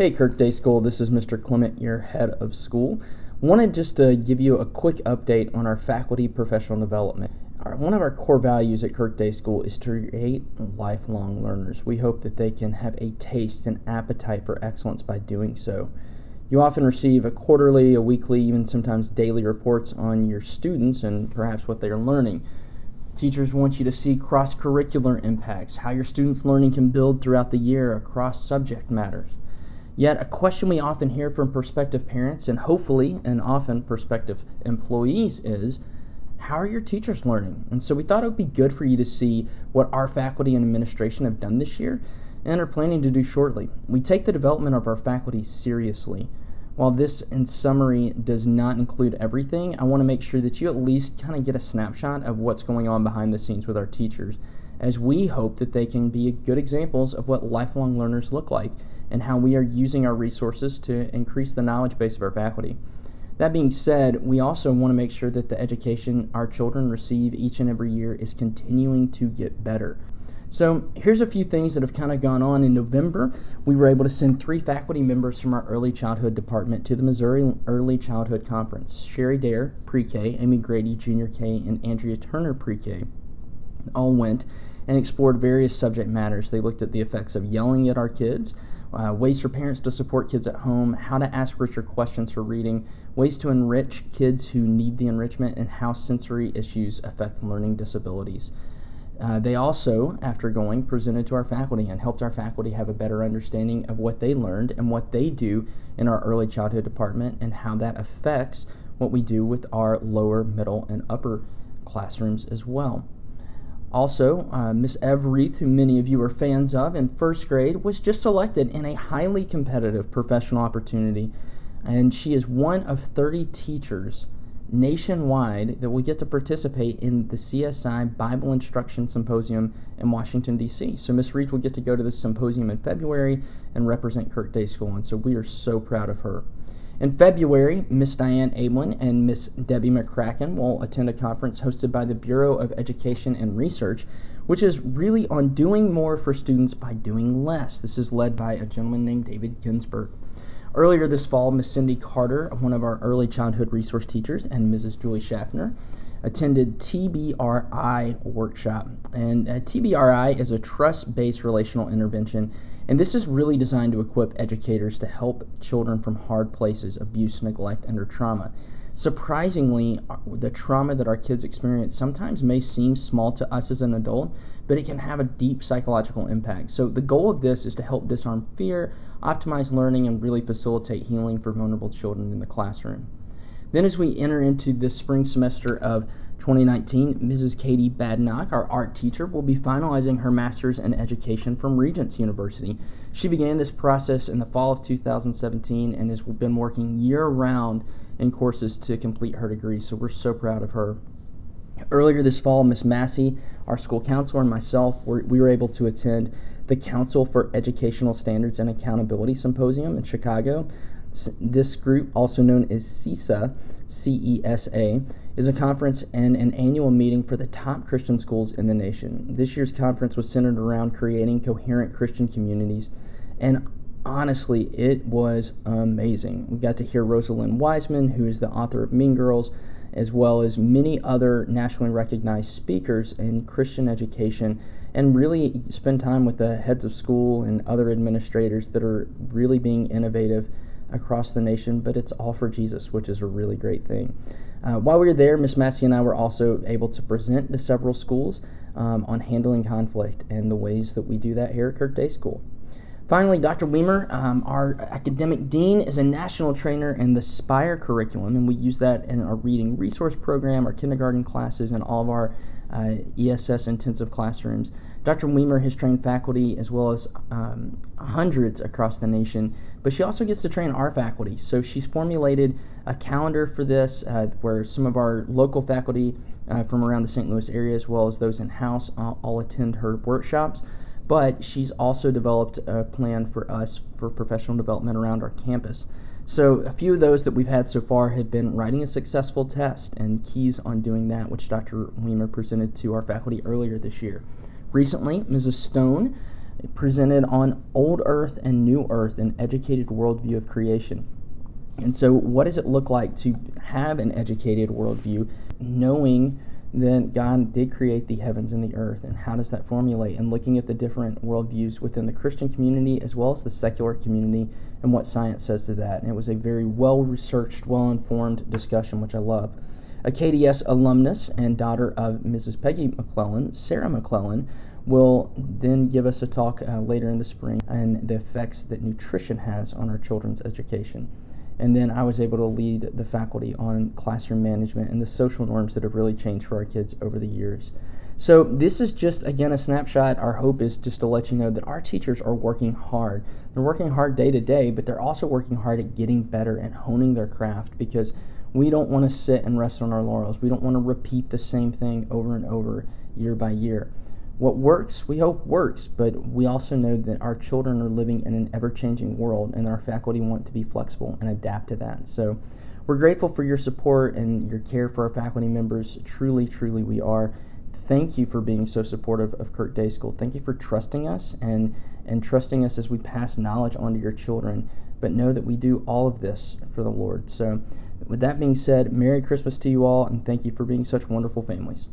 Hey, Kirk Day School, this is Mr. Clement, your head of school. Wanted just to give you a quick update on our faculty professional development. Our, one of our core values at Kirk Day School is to create lifelong learners. We hope that they can have a taste and appetite for excellence by doing so. You often receive a quarterly, a weekly, even sometimes daily reports on your students and perhaps what they are learning. Teachers want you to see cross curricular impacts, how your students' learning can build throughout the year across subject matters. Yet, a question we often hear from prospective parents and hopefully and often prospective employees is how are your teachers learning? And so we thought it would be good for you to see what our faculty and administration have done this year and are planning to do shortly. We take the development of our faculty seriously. While this, in summary, does not include everything, I want to make sure that you at least kind of get a snapshot of what's going on behind the scenes with our teachers, as we hope that they can be good examples of what lifelong learners look like and how we are using our resources to increase the knowledge base of our faculty. That being said, we also want to make sure that the education our children receive each and every year is continuing to get better. So, here's a few things that have kind of gone on in November. We were able to send three faculty members from our early childhood department to the Missouri Early Childhood Conference Sherry Dare, pre K, Amy Grady, junior K, and Andrea Turner, pre K, all went and explored various subject matters. They looked at the effects of yelling at our kids, uh, ways for parents to support kids at home, how to ask richer questions for reading, ways to enrich kids who need the enrichment, and how sensory issues affect learning disabilities. Uh, they also, after going, presented to our faculty and helped our faculty have a better understanding of what they learned and what they do in our early childhood department and how that affects what we do with our lower, middle, and upper classrooms as well. Also, uh, Miss Ev Reith, who many of you are fans of in first grade, was just selected in a highly competitive professional opportunity, and she is one of 30 teachers nationwide that will get to participate in the CSI Bible Instruction Symposium in Washington, D.C. So Miss Reith will get to go to this symposium in February and represent Kirk Day School, and so we are so proud of her. In February, Miss Diane Ablin and Miss Debbie McCracken will attend a conference hosted by the Bureau of Education and Research, which is really on doing more for students by doing less. This is led by a gentleman named David Ginsburg. Earlier this fall, Miss Cindy Carter, one of our early childhood resource teachers, and Mrs. Julie Schaffner attended TBRI workshop. And uh, TBRI is a trust based relational intervention and this is really designed to equip educators to help children from hard places, abuse, neglect, and or trauma. Surprisingly, uh, the trauma that our kids experience sometimes may seem small to us as an adult, but it can have a deep psychological impact. So, the goal of this is to help disarm fear, optimize learning, and really facilitate healing for vulnerable children in the classroom. Then, as we enter into this spring semester of 2019, Mrs. Katie Badnock, our art teacher, will be finalizing her master's in education from Regents University. She began this process in the fall of 2017 and has been working year round in courses to complete her degree, so we're so proud of her. Earlier this fall, Miss Massey, our school counselor, and myself, were, we were able to attend the Council for Educational Standards and Accountability Symposium in Chicago. This group, also known as CESA, CESA, is a conference and an annual meeting for the top Christian schools in the nation. This year's conference was centered around creating coherent Christian communities, and honestly, it was amazing. We got to hear Rosalind Wiseman, who is the author of Mean Girls, as well as many other nationally recognized speakers in Christian education, and really spend time with the heads of school and other administrators that are really being innovative across the nation, but it's all for Jesus, which is a really great thing. Uh, while we were there, Miss Massey and I were also able to present to several schools um, on handling conflict and the ways that we do that here at Kirk Day School. Finally, Dr. Weimer, um, our academic dean, is a national trainer in the SPIRE curriculum, and we use that in our reading resource program, our kindergarten classes, and all of our uh, ESS intensive classrooms. Dr. Weimer has trained faculty as well as um, hundreds across the nation, but she also gets to train our faculty. So she's formulated a calendar for this uh, where some of our local faculty uh, from around the St. Louis area, as well as those in house, all, all attend her workshops. But she's also developed a plan for us for professional development around our campus. So, a few of those that we've had so far have been writing a successful test and keys on doing that, which Dr. Weimer presented to our faculty earlier this year. Recently, Mrs. Stone presented on old earth and new earth, an educated worldview of creation. And so, what does it look like to have an educated worldview, knowing that God did create the heavens and the earth, and how does that formulate? And looking at the different worldviews within the Christian community as well as the secular community, and what science says to that. And it was a very well researched, well informed discussion, which I love. A KDS alumnus and daughter of Mrs. Peggy McClellan, Sarah McClellan, will then give us a talk uh, later in the spring on the effects that nutrition has on our children's education. And then I was able to lead the faculty on classroom management and the social norms that have really changed for our kids over the years. So, this is just, again, a snapshot. Our hope is just to let you know that our teachers are working hard. They're working hard day to day, but they're also working hard at getting better and honing their craft because we don't want to sit and rest on our laurels. We don't want to repeat the same thing over and over year by year what works, we hope works, but we also know that our children are living in an ever changing world and our faculty want to be flexible and adapt to that. So we're grateful for your support and your care for our faculty members. Truly, truly, we are. Thank you for being so supportive of Kirk Day School. Thank you for trusting us and, and trusting us as we pass knowledge on to your children. But know that we do all of this for the Lord. So, with that being said, Merry Christmas to you all, and thank you for being such wonderful families.